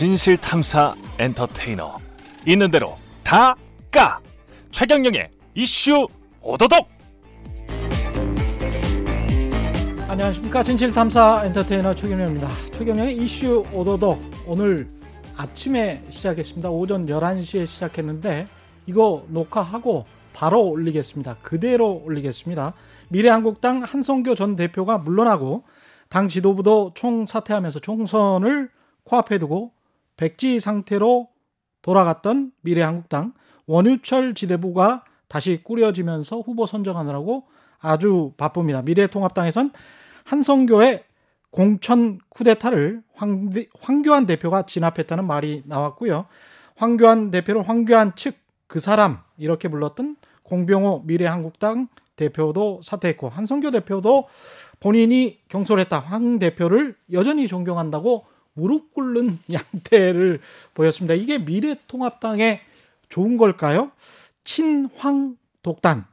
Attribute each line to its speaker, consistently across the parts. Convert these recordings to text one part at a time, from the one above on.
Speaker 1: 진실 탐사 엔터테이너. 있는 대로 다 까. 최경영의 이슈 오도독.
Speaker 2: 안녕하십니까. 진실 탐사 엔터테이너 최경영입니다. 최경영의 이슈 오도독. 오늘 아침에 시작했습니다. 오전 11시에 시작했는데 이거 녹화하고 바로 올리겠습니다. 그대로 올리겠습니다. 미래한국당 한성교 전 대표가 물러나고 당 지도부도 총사퇴하면서 총선을 코앞에 두고 백지 상태로 돌아갔던 미래한국당 원유철 지대부가 다시 꾸려지면서 후보 선정하느라고 아주 바쁩니다. 미래통합당에선 한성교의 공천 쿠데타를 황, 황교안 대표가 진압했다는 말이 나왔고요. 황교안 대표를 황교안 측 그 사람 이렇게 불렀던 공병호 미래한국당 대표도 사퇴했고 한성교 대표도 본인이 경솔했다 황 대표를 여전히 존경한다고 무릎 꿇는 양태를 보였습니다. 이게 미래통합당에 좋은 걸까요? 친황 독단,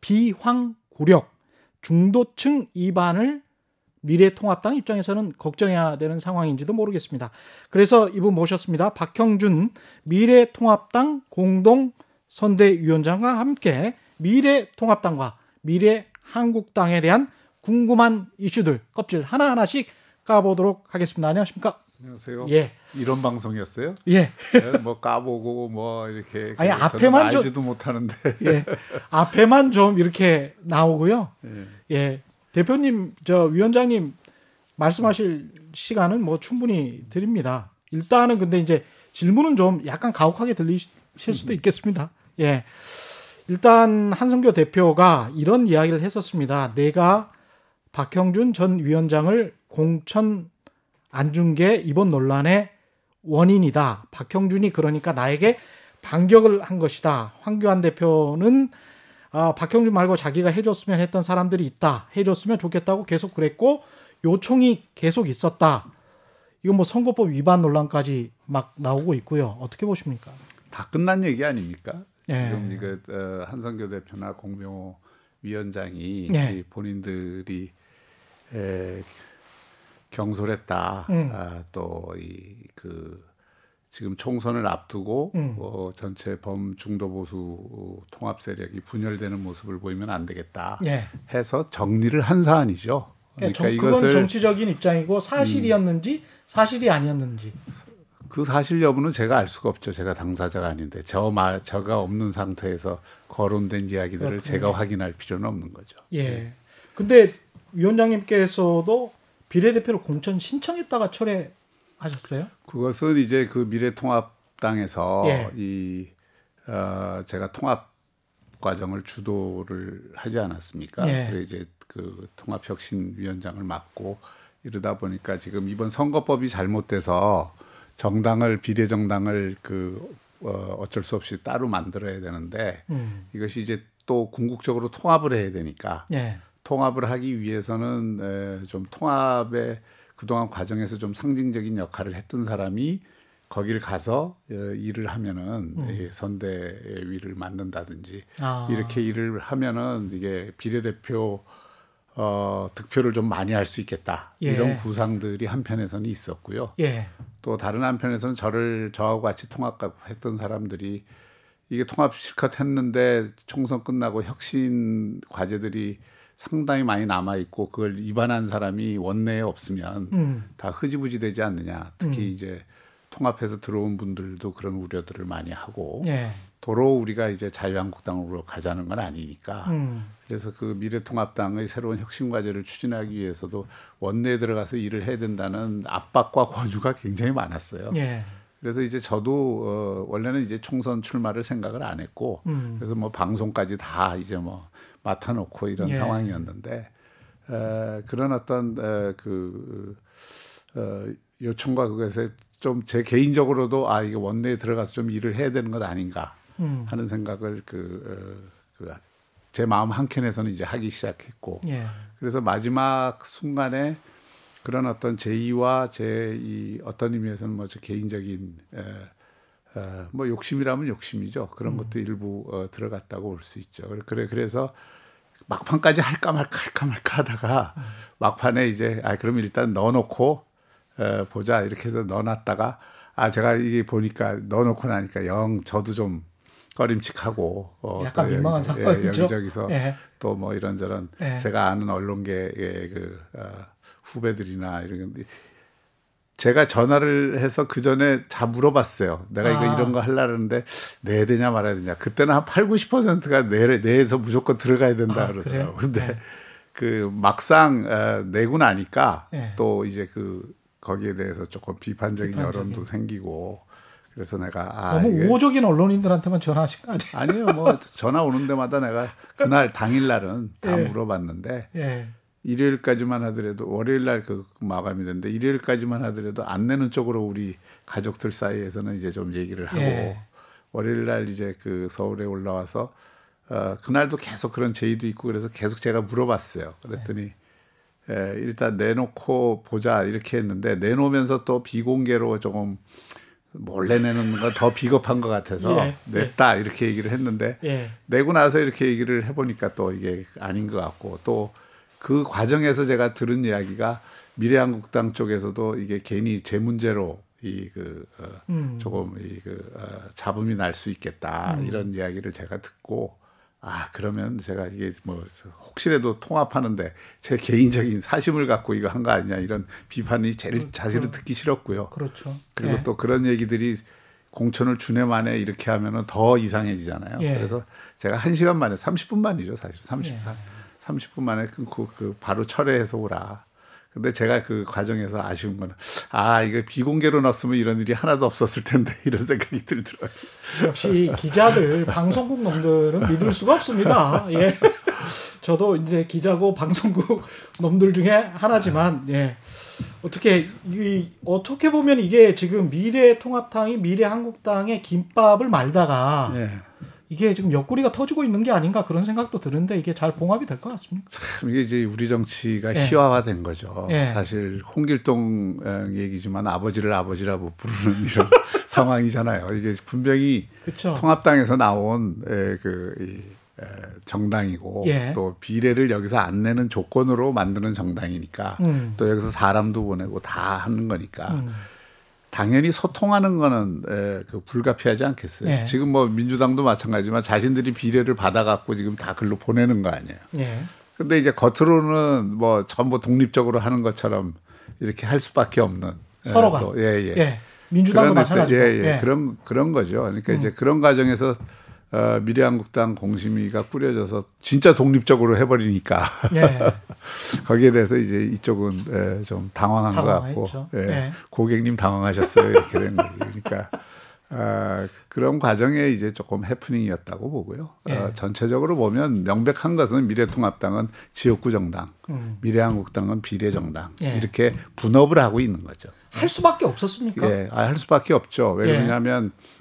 Speaker 2: 비황 고력, 중도층 이반을 미래통합당 입장에서는 걱정해야 되는 상황인지도 모르겠습니다. 그래서 이분 모셨습니다. 박형준 미래통합당 공동 선대위원장과 함께 미래통합당과 미래한국당에 대한 궁금한 이슈들 껍질 하나하나씩 까보도록 하겠습니다. 안녕하십니까?
Speaker 3: 안녕하세요. 예. 이런 방송이었어요?
Speaker 2: 예.
Speaker 3: 네, 뭐 까보고 뭐 이렇게
Speaker 2: 아니 앞에만
Speaker 3: 좀 알지도 못하는데.
Speaker 2: 예. 앞에만 좀 이렇게 나오고요. 예. 예. 대표님 저 위원장님 말씀하실 시간은 뭐 충분히 드립니다. 일단은 근데 이제 질문은 좀 약간 가혹하게 들리실 수도 음. 있겠습니다. 예. 일단 한성교 대표가 이런 이야기를 했었습니다. 내가 박형준 전 위원장을 공천 안 준 게 이번 논란의 원인이다. 박형준이 그러니까 나에게 반격을 한 것이다. 황교안 대표는 아, 박형준 말고 자기가 해줬으면 했던 사람들이 있다. 해줬으면 좋겠다고 계속 그랬고 요청이 계속 있었다. 이건 뭐 선거법 위반 논란까지 막 나오고 있고요. 어떻게 보십니까?
Speaker 3: 다 끝난 얘기 아닙니까?
Speaker 2: 예.
Speaker 3: 지금 이거 어, 한성교 대표나 공명호 위원장이
Speaker 2: 예.
Speaker 3: 본인들이 에, 경솔했다.
Speaker 2: 음.
Speaker 3: 아, 또이 그 지금 총선을 앞두고
Speaker 2: 음.
Speaker 3: 어, 전체 범 중도 보수 통합 세력이 분열되는 모습을 보이면 안 되겠다.
Speaker 2: 예.
Speaker 3: 해서 정리를 한 사안이죠.
Speaker 2: 그러니까, 그러니까 정, 그건 정치적인 입장이고 사실이었는지 음. 사실이 아니었는지
Speaker 3: 그 사실 여부는 제가 알 수가 없죠. 제가 당사자가 아닌데 저 말 저가 없는 상태에서 거론된 이야기들을 그렇군요. 제가 확인할 필요는 없는 거죠.
Speaker 2: 예. 근데 위원장님께서도 비례대표로 공천 신청했다가 철회하셨어요?
Speaker 3: 그것은 이제 그 미래통합당에서
Speaker 2: 예.
Speaker 3: 이 어, 제가 통합 과정을 주도를 하지 않았습니까?
Speaker 2: 예.
Speaker 3: 그래 이제 그 통합혁신위원장을 맡고 이러다 보니까 지금 이번 선거법이 잘못돼서 정당을 비례 정당을 그 어, 어쩔 수 없이 따로 만들어야 되는데
Speaker 2: 음.
Speaker 3: 이것이 이제 또 궁극적으로 통합을 해야 되니까
Speaker 2: 예.
Speaker 3: 통합을 하기 위해서는 에, 좀 통합의 그동안 과정에서 좀 상징적인 역할을 했던 사람이 거기를 가서 어, 일을 하면은
Speaker 2: 음.
Speaker 3: 예, 선대위를 맡는다든지
Speaker 2: 아.
Speaker 3: 이렇게 일을 하면은 이게 비례대표 어, 득표를 좀 많이 할 수 있겠다.
Speaker 2: 예.
Speaker 3: 이런 구상들이 한편에서는 있었고요.
Speaker 2: 예.
Speaker 3: 또 다른 한편에서는 저를 저하고 같이 통합했던 사람들이 이게 통합 실컷 했는데 총선 끝나고 혁신 과제들이 상당히 많이 남아 있고 그걸 입안한 사람이 원내에 없으면
Speaker 2: 음.
Speaker 3: 다 흐지부지 되지 않느냐. 특히
Speaker 2: 음.
Speaker 3: 이제 통합해서 들어온 분들도 그런 우려들을 많이 하고
Speaker 2: 예.
Speaker 3: 도로 우리가 이제 자유한국당으로 가자는 건 아니니까
Speaker 2: 음.
Speaker 3: 그래서 그 미래통합당의 새로운 혁신 과제를 추진하기 위해서도 원내에 들어가서 일을 해야 된다는 압박과 권유가 굉장히 많았어요.
Speaker 2: 예.
Speaker 3: 그래서 이제 저도 어, 원래는 이제 총선 출마를 생각을 안 했고
Speaker 2: 음.
Speaker 3: 그래서 뭐 방송까지 다 이제 뭐 맡아놓고 이런
Speaker 2: 예.
Speaker 3: 상황이었는데 에, 그런 어떤 에, 그 어, 요청과 그것에 좀 제 개인적으로도 아 이게 원내에 들어가서 좀 일을 해야 되는 것 아닌가
Speaker 2: 음.
Speaker 3: 하는 생각을 그, 어, 그, 제 마음 한 켠에서는 이제 하기 시작했고
Speaker 2: 예.
Speaker 3: 그래서 마지막 순간에 그런 어떤 제의와 제 이 어떤 의미에서는 뭐 제 개인적인 에, 에, 뭐 욕심이라면 욕심이죠. 그런
Speaker 2: 음.
Speaker 3: 것도 일부 어, 들어갔다고 볼 수 있죠. 그래 그래서 막판까지 할까 말까 할까 말까 하다가
Speaker 2: 음.
Speaker 3: 막판에 이제 아 그럼 일단 넣어놓고 에, 보자 이렇게 해서 넣어놨다가 아 제가 이게 보니까 넣어놓고 나니까 영 저도 좀 꺼림칙하고
Speaker 2: 어, 약간 민망한 상황이죠.
Speaker 3: 예, 여기저기서 예. 또뭐 이런저런 예. 제가 아는 언론계의 그 어, 후배들이나 이런 제가 전화를 해서 그 전에 다 물어봤어요. 내가 이거 아. 이런 거 하려는데 내야 되냐 말아야 되냐. 그때는 한 8, 90%가 내, 내에서 무조건 들어가야 된다 아, 그러더라고요. 근데 네. 그 막상 어, 내고 나니까 네. 또 이제 그 거기에 대해서 조금 비판적인, 비판적인. 여론도 생기고 그래서 내가
Speaker 2: 아, 너무 우호적인 언론인들한테만 전화하신 거 아니에요?
Speaker 3: 아니요, 뭐 전화 오는 데마다 내가 그날 당일 날은 다 예. 물어봤는데 예. 일요일까지만 하더라도 월요일 날 그 마감이 되는데 일요일까지만 하더라도 안 내는 쪽으로 우리 가족들 사이에서는 이제 좀 얘기를 하고 예. 월요일 날 이제 그 서울에 올라와서 어, 그날도 계속 그런 제의도 있고 그래서 계속 제가 물어봤어요. 그랬더니 예, 일단 내놓고 보자 이렇게 했는데 내놓으면서 또 비공개로 조금 몰래 내는 건 더 비겁한 것 같아서 예, 예. 냈다 예. 이렇게 얘기를 했는데 예. 내고 나서 이렇게 얘기를 해보니까 또 이게 아닌 것 같고 또 그 과정에서 제가 들은 이야기가 미래한국당 쪽에서도 이게 괜히 제 문제로 이그 어, 음. 조금 이그 어, 잡음이 날 수 있겠다 음. 이런 이야기를 제가 듣고 아 그러면 제가 이게 뭐 혹시라도 통합하는데 제 개인적인 사심을 갖고 이거 한 거 아니냐 이런 비판이 제일 그렇죠. 자세를 듣기 싫었고요.
Speaker 2: 그렇죠.
Speaker 3: 그리고 예. 또 그런 얘기들이 공천을 주내 만에 이렇게 하면은 더 이상해지잖아요. 예. 그래서 제가 한 시간 만에 30분 만이죠 사실 30분 예. 30분 만에 끊고 그 바로 철회해서 오라. 근데 제가 그 과정에서 아쉬운 거는 아 이거 비공개로 넣었으면 이런 일이 하나도 없었을 텐데 이런 생각이 들더라고요.
Speaker 2: 역시 기자들 방송국 놈들은 믿을 수가 없습니다. 예. 저도 이제 기자고 방송국 놈들 중에 하나지만 예. 어떻게 이 어떻게 보면 이게 지금 미래 통합당이 미래 한국당의 김밥을 말다가 예. 이게 지금 옆구리가 터지고 있는 게 아닌가 그런 생각도 드는데 이게 잘 봉합이 될 것 같습니다.
Speaker 3: 참 이게 이제 우리 정치가 예. 희화화된 거죠. 예. 사실 홍길동 어, 얘기지만 아버지를 아버지라고 부르는 이런 상황이잖아요. 이게 분명히 그쵸. 통합당에서 나온 그 이, 정당이고 예. 또 비례를 여기서 안 내는 조건으로 만드는 정당이니까 음. 또 여기서 사람도 보내고 다 하는 거니까. 음. 당연히 소통하는 거는 에, 그 불가피하지 않겠어요. 예. 지금 뭐 민주당도 마찬가지지만 자신들이 비례를 받아갖고 지금 다 글로 보내는 거 아니에요. 예. 근데 이제 겉으로는 뭐 전부 독립적으로 하는 것처럼 이렇게 할 수밖에 없는
Speaker 2: 서로가 예, 또, 예, 예. 예. 민주당도 마찬가지고
Speaker 3: 예, 예. 그런 그런 거죠. 그러니까 음. 이제 그런 과정에서 어, 미래한국당 공심위가 꾸려져서 진짜 독립적으로 해버리니까 예. 거기에 대해서 이제 이쪽은 예, 좀 당황한 당황했죠. 것 같고 예. 예. 고객님 당황하셨어요 이렇게 된 거지. 그러니까 아, 그런 과정에 이제 조금 해프닝이었다고 보고요. 어, 예. 어, 전체적으로 보면 명백한 것은 미래통합당은 지역구 정당, 음. 미래한국당은 비례 정당 예. 이렇게 분업을 하고 있는 거죠.
Speaker 2: 할 수밖에 없었습니까?
Speaker 3: 예, 아, 할 수밖에 없죠. 왜냐하면 예.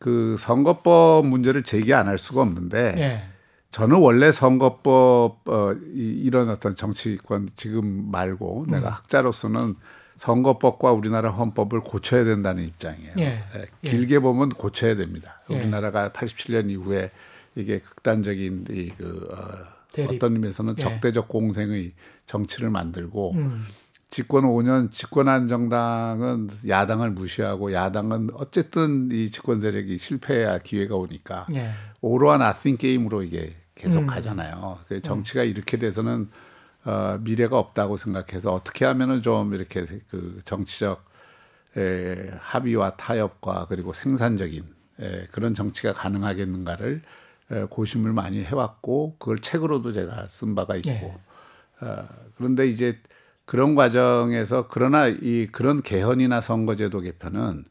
Speaker 3: 그 선거법 문제를 제기 안 할 수가 없는데 예. 저는 원래 선거법 어 이, 이런 어떤 정치권 지금 말고 음. 내가 학자로서는 선거법과 우리나라 헌법을 고쳐야 된다는 입장이에요. 예. 예. 길게 보면 고쳐야 됩니다. 예. 우리나라가 87년 이후에 이게 극단적인 이그 어, 어떤 의미에서는 예. 적대적 공생의 정치를 만들고 음. 집권 5년 집권한 정당은 야당을 무시하고 야당은 어쨌든 이 집권 세력이 실패해야 기회가 오니까 예. 오로한 아싱 게임으로 이게 계속 음. 가잖아요. 그 정치가 이렇게 돼서는 어, 미래가 없다고 생각해서 어떻게 하면은 좀 이렇게 그 정치적 에, 합의와 타협과 그리고 생산적인 에, 그런 정치가 가능하겠는가를 에, 고심을 많이 해왔고 그걸 책으로도 제가 쓴 바가 있고 예. 어, 그런데 이제 그런 과정에서 그러나 이 그런 개헌이나 선거제도 개편은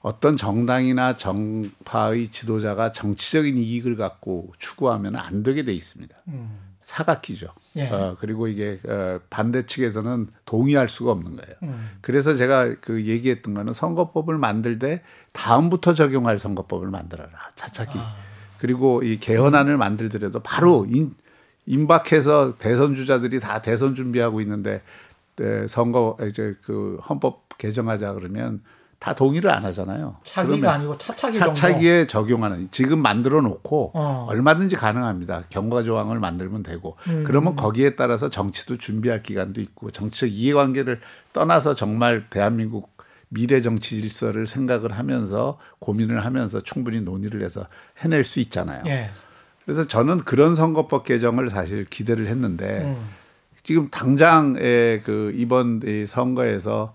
Speaker 3: 어떤 정당이나 정파의 지도자가 정치적인 이익을 갖고 추구하면 안 되게 돼 있습니다. 음. 사각기죠. 예. 어, 그리고 이게 어, 반대 측에서는 동의할 수가 없는 거예요. 음. 그래서 제가 그 얘기했던 거는 선거법을 만들 때 다음부터 적용할 선거법을 만들어라. 차차기. 아. 그리고 이 개헌안을 만들더라도 바로 인, 임박해서 대선 주자들이 다 대선 준비하고 있는데 때 선거 이제 그 헌법 개정하자 그러면 다 동의를 안 하잖아요.
Speaker 2: 차기가 아니고 차차기
Speaker 3: 차차기에 적용하는 지금 만들어 놓고 어. 얼마든지 가능합니다. 경과 조항을 만들면 되고 음. 그러면 거기에 따라서 정치도 준비할 기간도 있고 정치적 이해관계를 떠나서 정말 대한민국 미래 정치 질서를 생각을 하면서 고민을 하면서 충분히 논의를 해서 해낼 수 있잖아요. 예. 그래서 저는 그런 선거법 개정을 사실 기대를 했는데 음. 지금 당장의 그 이번 이 선거에서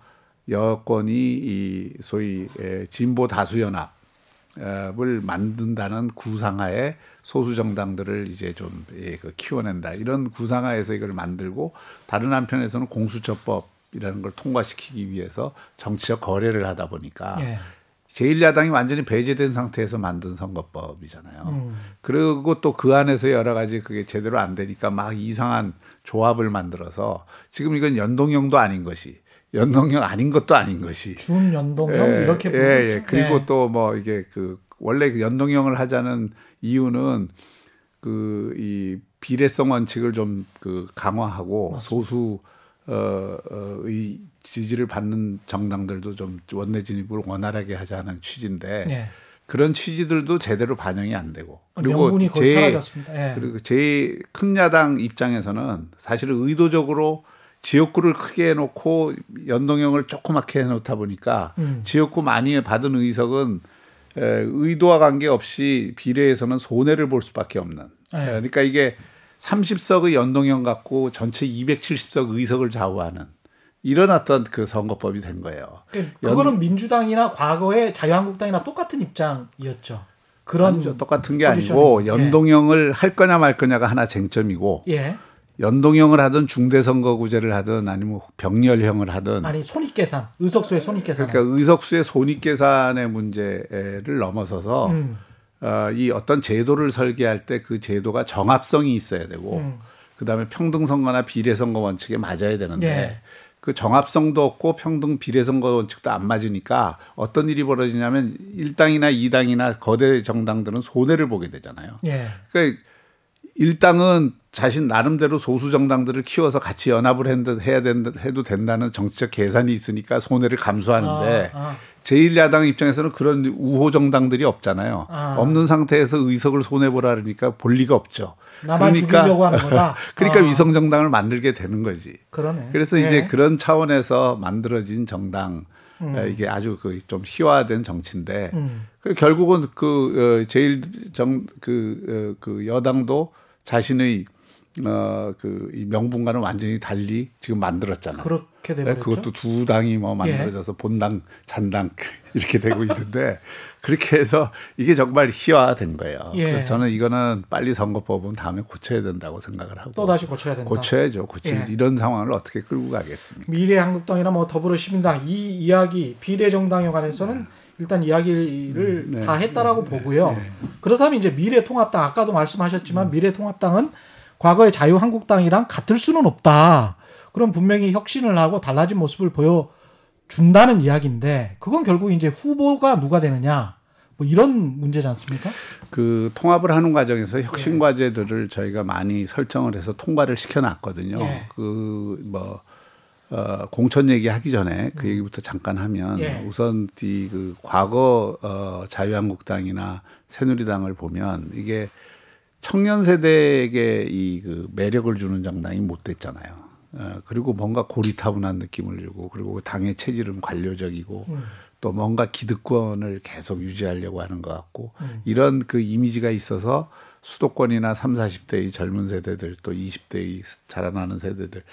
Speaker 3: 여권이 이 소위 진보 다수 연합을 만든다는 구상하에 소수 정당들을 이제 좀 예, 그 키워낸다 이런 구상하에서 이걸 만들고 다른 한편에서는 공수처법이라는 걸 통과시키기 위해서 정치적 거래를 하다 보니까 예. 제1야당이 완전히 배제된 상태에서 만든 선거법이잖아요. 음. 그리고 또 그 안에서 여러 가지 그게 제대로 안 되니까 막 이상한 조합을 만들어서 지금 이건 연동형도 아닌 것이 연동형 아닌 것도 아닌 것이
Speaker 2: 준 연동형 예, 이렇게
Speaker 3: 예, 예. 그리고 예. 또뭐 이게 그 원래 그 연동형을 하자는 이유는 그 이 비례성 원칙을 좀 그 강화하고 맞습니다. 소수 어, 어, 의 지지를 받는 정당들도 좀 원내 진입을 원활하게 하자는 취지인데 예. 그런 취지들도 제대로 반영이 안 되고
Speaker 2: 그리고 제 예.
Speaker 3: 그리고 제일 큰 야당 입장에서는 사실은 의도적으로 지역구를 크게 해놓고 연동형을 조그맣게 해놓다 보니까 음. 지역구 많이 받은 의석은 의도와 관계없이 비례에서는 손해를 볼 수밖에 없는. 네. 그러니까 이게 30석의 연동형 갖고 전체 270석 의석을 좌우하는 어떤 그 선거법이 된 거예요.
Speaker 2: 그, 그거는 연... 민주당이나 과거의 자유한국당이나 똑같은 입장이었죠.
Speaker 3: 그런 아니죠. 똑같은 게 아니고 예. 연동형을 예. 할 거냐 말 거냐가 하나 쟁점이고 예. 연동형을 하든 중대선거구제를 하든 아니면 병렬형을 하든
Speaker 2: 아니 손익계산 의석수의 손익계산
Speaker 3: 그러니까 의석수의 손익계산의 문제를 넘어서서 음. 어, 이 어떤 제도를 설계할 때 그 제도가 정합성이 있어야 되고 음. 그다음에 평등선거나 비례선거 원칙에 맞아야 되는데 예. 그 정합성도 없고 평등 비례선거 원칙도 안 맞으니까 어떤 일이 벌어지냐면 1당이나 2당이나 거대 정당들은 손해를 보게 되잖아요. 예. 그러니까 일당은 자신 나름대로 소수 정당들을 키워서 같이 연합을 해도 된다는 정치적 계산이 있으니까 손해를 감수하는데 아, 아. 제1야당 입장에서는 그런 우호 정당들이 없잖아요. 아. 없는 상태에서 의석을 손해 보라 그러니까 볼 리가 없죠.
Speaker 2: 그러니까
Speaker 3: 그러니까 아. 위성 정당을 만들게 되는 거지.
Speaker 2: 그러네.
Speaker 3: 그래서 네. 이제 그런 차원에서 만들어진 정당 음. 이게 아주 그 좀 희화된 정치인데 음. 그 결국은 그 어, 제일 정그그 어, 그 여당도 자신의 어, 그, 이 명분과는 완전히 달리 지금 만들었잖아요.
Speaker 2: 그렇게 되버렸죠. 네,
Speaker 3: 그것도 두 당이 뭐 만들어져서 예. 본당, 잔당 이렇게 되고 있는데 그렇게 해서 이게 정말 희화된 거예요. 예. 그래서 저는 이거는 빨리 선거법은 다음에 고쳐야 된다고 생각을 하고
Speaker 2: 또 다시 고쳐야 된다.
Speaker 3: 고쳐야죠. 고치 예. 이런 상황을 어떻게 끌고 가겠습니까?
Speaker 2: 미래한국당이나 뭐 더불어시민당 이 이야기 비례정당에 관해서는 일단 이야기를 네. 다 했다라고 네. 보고요. 네. 그렇다면 이제 미래통합당 아까도 말씀하셨지만 음. 미래통합당은 과거의 자유한국당이랑 같을 수는 없다. 그럼 분명히 혁신을 하고 달라진 모습을 보여 준다는 이야기인데 그건 결국 이제 후보가 누가 되느냐 뭐 이런 문제지 않습니까?
Speaker 3: 그 통합을 하는 과정에서 혁신 예. 과제들을 저희가 많이 설정을 해서 통과를 시켜놨거든요. 예. 그뭐 어, 공천 얘기하기 전에 그 음. 얘기부터 잠깐 하면 예. 우선 이그 과거 어, 자유한국당이나 새누리당을 보면 이게 청년 세대에게 이 그 매력을 주는 정당이 못 됐잖아요. 어, 그리고 뭔가 고리타분한 느낌을 주고 그리고 당의 체질은 관료적이고 음. 또 뭔가 기득권을 계속 유지하려고 하는 것 같고 음. 이런 그 이미지가 있어서 수도권이나 3, 40대의 젊은 세대들 또 20대의 자라나는 세대들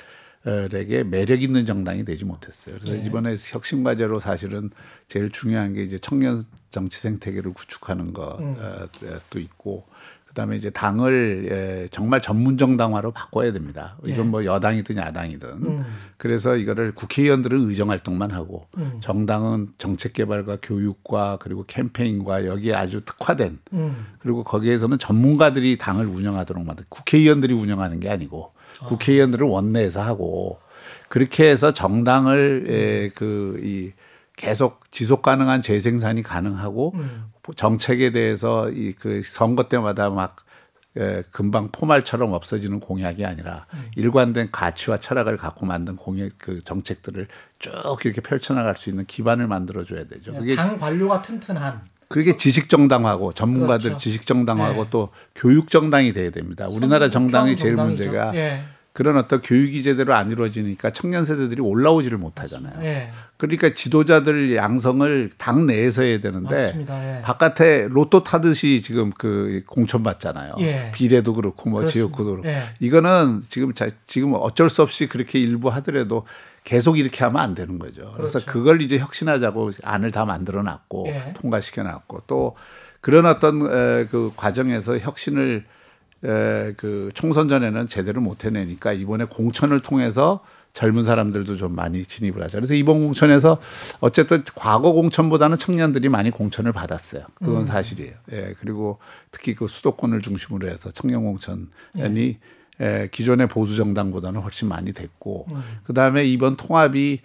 Speaker 3: 에게 매력 있는 정당이 되지 못했어요. 그래서 네. 이번에 혁신 과제로 사실은 제일 중요한 게 이제 청년 정치 생태계를 구축하는 것도 음. 어, 있고 그다음에 이제 당을 예, 정말 전문 정당화로 바꿔야 됩니다. 이건 예. 뭐 여당이든 야당이든. 음. 그래서 이거를 국회의원들은 의정 활동만 하고 음. 정당은 정책 개발과 교육과 그리고 캠페인과 여기에 아주 특화된 음. 그리고 거기에서는 전문가들이 당을 운영하도록 만든 국회의원들이 운영하는 게 아니고 아. 국회의원들을 원내에서 하고 그렇게 해서 정당을 예, 그이 계속 지속 가능한 재생산이 가능하고 음. 정책에 대해서 이 그 선거 때마다 막 예, 금방 포말처럼 없어지는 공약이 아니라 음. 일관된 가치와 철학을 갖고 만든 공약 그 정책들을 쭉 이렇게 펼쳐나갈 수 있는 기반을 만들어줘야 되죠.
Speaker 2: 예, 그게 당 관료가 튼튼한.
Speaker 3: 그게 지식 정당하고 전문가들 그렇죠. 지식 정당하고 네. 또 교육 정당이 돼야 됩니다. 우리나라 정당의 제일 문제가 예. 그런 어떤 교육이 제대로 안 이루어지니까 청년 세대들이 올라오지를 못하잖아요.
Speaker 2: 예.
Speaker 3: 그러니까 지도자들 양성을 당 내에서 해야 되는데
Speaker 2: 맞습니다. 예.
Speaker 3: 바깥에 로또 타듯이 지금 그 공천 받잖아요.
Speaker 2: 예.
Speaker 3: 비례도 그렇고 뭐
Speaker 2: 그렇습니다.
Speaker 3: 지역구도 그렇고
Speaker 2: 예.
Speaker 3: 이거는 지금 자, 지금 어쩔 수 없이 그렇게 일부 하더라도 계속 이렇게 하면 안 되는 거죠. 그래서
Speaker 2: 그렇죠.
Speaker 3: 그걸 이제 혁신하자고 안을 다 만들어 놨고
Speaker 2: 예.
Speaker 3: 통과시켜 놨고 또 그런 어떤 에, 그 과정에서 혁신을 에, 그 총선 전에는 제대로 못 해내니까 이번에 공천을 통해서 젊은 사람들도 좀 많이 진입을 하자. 그래서 이번 공천에서 어쨌든 과거 공천보다는 청년들이 많이 공천을 받았어요. 그건
Speaker 2: 음.
Speaker 3: 사실이에요. 예. 그리고 특히 그 수도권을 중심으로 해서 청년 공천이
Speaker 2: 예.
Speaker 3: 에, 기존의 보수 정당보다는 훨씬 많이 됐고
Speaker 2: 음.
Speaker 3: 그 다음에 이번 통합이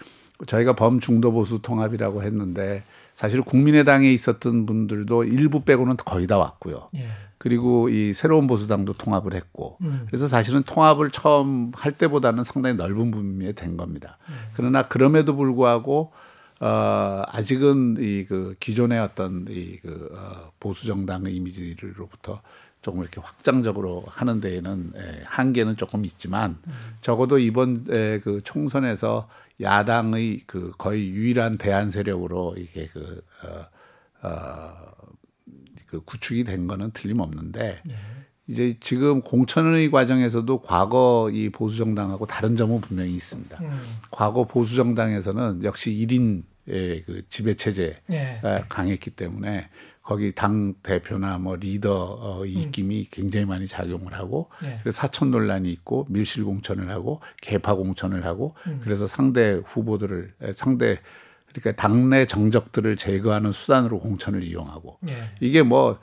Speaker 3: 저희가 범중도 보수 통합이라고 했는데 사실 국민의당에 있었던 분들도 일부 빼고는 거의 다 왔고요.
Speaker 2: 예.
Speaker 3: 그리고 이 새로운 보수당도 통합을 했고
Speaker 2: 음.
Speaker 3: 그래서 사실은 통합을 처음 할 때보다는 상당히 넓은 분위기에 된 겁니다.
Speaker 2: 음.
Speaker 3: 그러나 그럼에도 불구하고 어 아직은 이 그 기존의 어떤 이그 어, 보수 정당의 이미지로부터 조금 이렇게 확장적으로 하는 데에는 에, 한계는 조금 있지만 적어도 이번 에, 그 총선에서 야당의 그 거의 유일한 대안 세력으로 이게 그 어, 어, 그 구축이 된 거는 틀림없는데
Speaker 2: 예.
Speaker 3: 이제 지금 공천의 과정에서도 과거 이 보수 정당하고 다른 점은 분명히 있습니다.
Speaker 2: 음.
Speaker 3: 과거 보수 정당에서는 역시 1인 의 그 지배 체제가
Speaker 2: 예.
Speaker 3: 강했기 때문에 거기 당 대표나 뭐 리더 어, 이 입김이 굉장히 많이 작용을 하고
Speaker 2: 음. 예.
Speaker 3: 그래서 사천 논란이 있고 밀실 공천을 하고 개파 공천을 하고
Speaker 2: 음.
Speaker 3: 그래서 상대 후보들을 에, 상대 그러니까 당내 정적들을 제거하는 수단으로 공천을 이용하고
Speaker 2: 예.
Speaker 3: 이게 뭐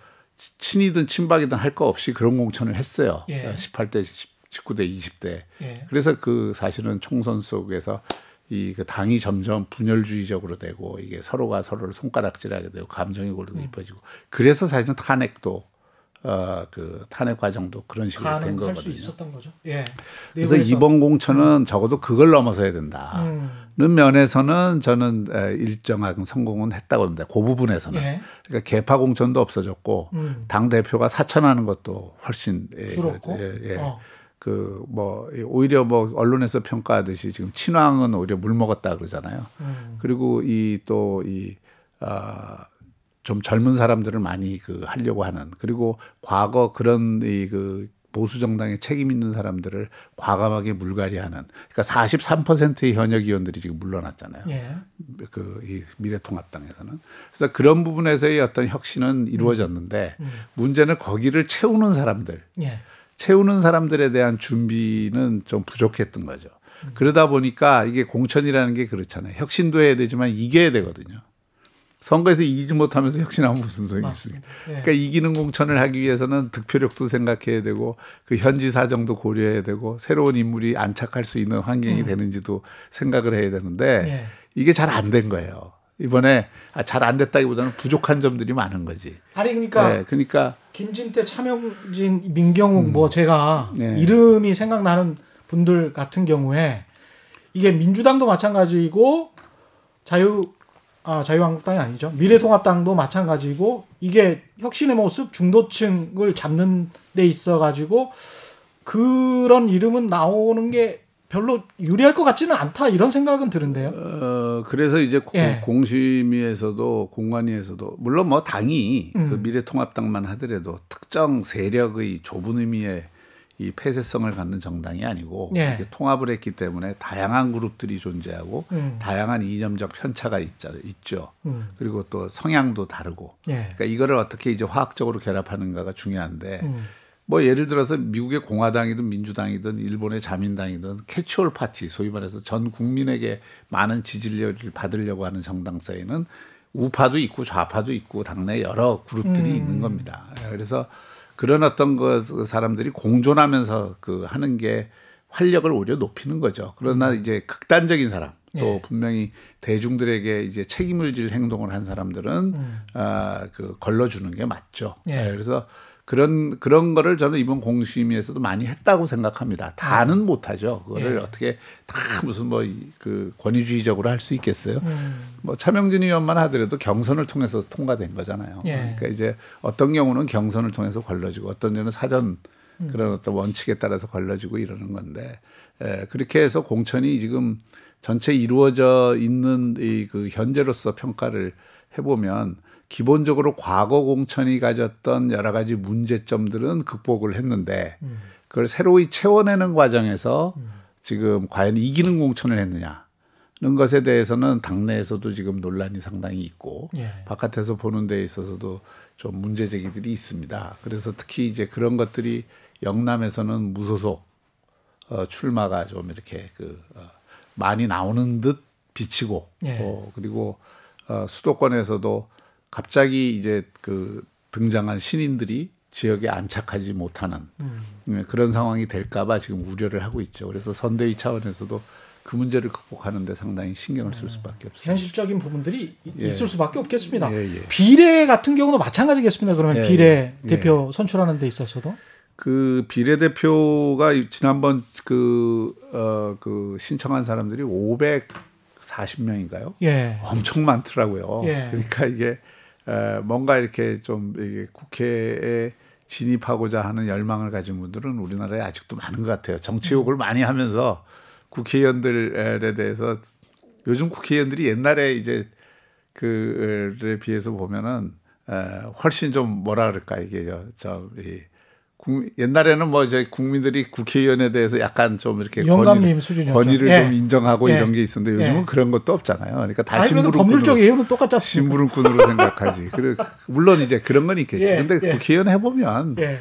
Speaker 3: 친이든 친박이든 할 거 없이 그런 공천을 했어요.
Speaker 2: 예.
Speaker 3: 18대, 19대, 20대.
Speaker 2: 예.
Speaker 3: 그래서 그 사실은 총선 속에서 이 그 당이 점점 분열주의적으로 되고 이게 서로가 서로를 손가락질하게 되고 감정이
Speaker 2: 음.
Speaker 3: 골고 깊어지고 그래서 사실은 탄핵도 어 그 탄핵 과정도 그런 식으로 된 거거든요.
Speaker 2: 있었던 거죠. 예.
Speaker 3: 그래서
Speaker 2: 내부에서.
Speaker 3: 이번 공천은 적어도 그걸 넘어서야 된다는
Speaker 2: 음.
Speaker 3: 면에서는 저는 에, 일정한 성공은 했다고 봅니다. 그 부분에서는.
Speaker 2: 예.
Speaker 3: 그러니까 개파 공천도 없어졌고
Speaker 2: 음.
Speaker 3: 당 대표가 사천하는 것도 훨씬 예,
Speaker 2: 줄었고.
Speaker 3: 예, 예.
Speaker 2: 어.
Speaker 3: 그뭐 오히려 뭐 언론에서 평가하듯이 지금 친왕은 오히려 물 먹었다 그러잖아요.
Speaker 2: 음.
Speaker 3: 그리고 이 또이 아, 좀 젊은 사람들을 많이 그 하려고 하는 그리고 과거 그런 이그 보수 정당에 책임 있는 사람들을 과감하게 물갈이하는 그러니까 43%의 현역 의원들이 지금 물러났잖아요.
Speaker 2: 예.
Speaker 3: 그이 미래통합당에서는 그래서 그런 부분에서의 어떤 혁신은 이루어졌는데
Speaker 2: 음.
Speaker 3: 문제는 거기를 채우는 사람들
Speaker 2: 예.
Speaker 3: 채우는 사람들에 대한 준비는 좀 부족했던 거죠. 그러다 보니까 이게 공천이라는 게 그렇잖아요. 혁신도 해야 되지만 이겨야 되거든요. 선거에서 이기지 못하면서 혁신하면 무슨 소용이 있습니까?
Speaker 2: 예.
Speaker 3: 그러니까 이기는 공천을 하기 위해서는 득표력도 생각해야 되고 그 현지 사정도 고려해야 되고 새로운 인물이 안착할 수 있는 환경이 되는지도 생각을 해야 되는데
Speaker 2: 음. 예.
Speaker 3: 이게 잘 안 된 거예요. 이번에 아, 잘 안 됐다기보다는 부족한 점들이 많은 거지.
Speaker 2: 아니 그러니까
Speaker 3: 네, 그러니까
Speaker 2: 김진태, 차명진, 민경욱 뭐 제가
Speaker 3: 네.
Speaker 2: 이름이 생각나는 분들 같은 경우에 이게 민주당도 마찬가지고 자유 아 자유한국당이 아니죠 미래통합당도 마찬가지고 이게 혁신의 모습 중도층을 잡는 데 있어 가지고 그런 이름은 나오는 게 별로 유리할 것 같지는 않다 이런 생각은 드는데요.
Speaker 3: 어 그래서 이제 고-
Speaker 2: 예.
Speaker 3: 공심위에서도 공관위에서도 물론 뭐 당이
Speaker 2: 음.
Speaker 3: 그 미래통합당만 하더라도 특정 세력의 좁은 의미의 이 폐쇄성을 갖는 정당이 아니고
Speaker 2: 예.
Speaker 3: 통합을 했기 때문에 다양한 그룹들이 존재하고
Speaker 2: 음.
Speaker 3: 다양한 이념적 편차가 있자, 있죠.
Speaker 2: 음.
Speaker 3: 그리고 또 성향도 다르고.
Speaker 2: 예.
Speaker 3: 그러니까 이거를 어떻게 이제 화학적으로 결합하는가가 중요한데
Speaker 2: 음.
Speaker 3: 뭐 예를 들어서 미국의 공화당이든 민주당이든 일본의 자민당이든 캐치올 파티 소위 말해서 전 국민에게 많은 지지를 받으려고 하는 정당사에는 우파도 있고 좌파도 있고 당내 여러 그룹들이
Speaker 2: 음.
Speaker 3: 있는 겁니다. 그래서 그런 어떤 그 사람들이 공존하면서 그 하는 게 활력을 오히려 높이는 거죠. 그러나 이제 극단적인 사람 또
Speaker 2: 예.
Speaker 3: 분명히 대중들에게 이제 책임을 질 행동을 한 사람들은
Speaker 2: 음.
Speaker 3: 아그 걸러주는 게 맞죠.
Speaker 2: 예.
Speaker 3: 네, 그래서 그런 그런 거를 저는 이번 공심위에서도 많이 했다고 생각합니다. 다는 못하죠. 그거를
Speaker 2: 예.
Speaker 3: 어떻게 다 무슨 뭐 그 권위주의적으로 할 수 있겠어요?
Speaker 2: 음.
Speaker 3: 뭐 차명진 의원만 하더라도 경선을 통해서 통과된 거잖아요.
Speaker 2: 예.
Speaker 3: 그러니까 이제 어떤 경우는 경선을 통해서 걸러지고 어떤 경우는 사전 음. 그런 어떤 원칙에 따라서 걸러지고 이러는 건데 에, 그렇게 해서 공천이 지금 전체 이루어져 있는 이 그 현재로서 평가를 해보면 기본적으로 과거 공천이 가졌던 여러 가지 문제점들은 극복을 했는데 음. 그걸 새로이 채워내는 과정에서 음. 지금 과연 이기는 공천을 했느냐. 는 것에 대해서는 당내에서도 지금 논란이 상당히 있고 예. 바깥에서 보는 데 있어서도 좀 문제 제기들이 있습니다. 그래서 특히 이제 그런 것들이 영남에서는 무소속 어, 출마가 좀 이렇게 그 어, 많이 나오는 듯 비치고 예. 어, 그리고 어, 수도권에서도 갑자기 이제 그 등장한 신인들이 지역에 안착하지 못하는 음. 예, 그런 상황이 될까봐 지금 우려를 하고 있죠. 그래서 선대위 차원에서도 그 문제를 극복하는데 상당히 신경을 쓸 수밖에 없어요.
Speaker 2: 현실적인 부분들이 예. 있을 수밖에 없겠습니다. 예, 예. 비례 같은 경우도 마찬가지겠습니다. 그러면 예, 비례 예. 대표 선출하는 데 있어서도
Speaker 3: 그 비례 대표가 지난번 그, 어, 그 신청한 사람들이 540명인가요? 예. 엄청 많더라고요. 예. 그러니까 이게 에, 뭔가 이렇게 좀 이게 국회에 진입하고자 하는 열망을 가진 분들은 우리나라에 아직도 많은 것 같아요. 정치 욕을 음. 많이 하면서 국회의원들에 대해서 요즘 국회의원들이 옛날에 이제 그에 비해서 보면은 에, 훨씬 좀 뭐라 그럴까 이게 저, 저 이, 옛날에는 뭐 이제 국민들이 국회의원에 대해서 약간 좀 이렇게
Speaker 2: 권위를,
Speaker 3: 권위를 예. 좀 인정하고 예. 이런 게 있었는데 요즘은 예. 그런 것도 없잖아요. 그러니까 다
Speaker 2: 신부름꾼으로 법률적 예우는 똑같지 않습니까?
Speaker 3: 신부름꾼으로 생각하지. 그래 물론 이제 그런 건 있겠죠. 예. 근데 예. 국회의원 해보면 예.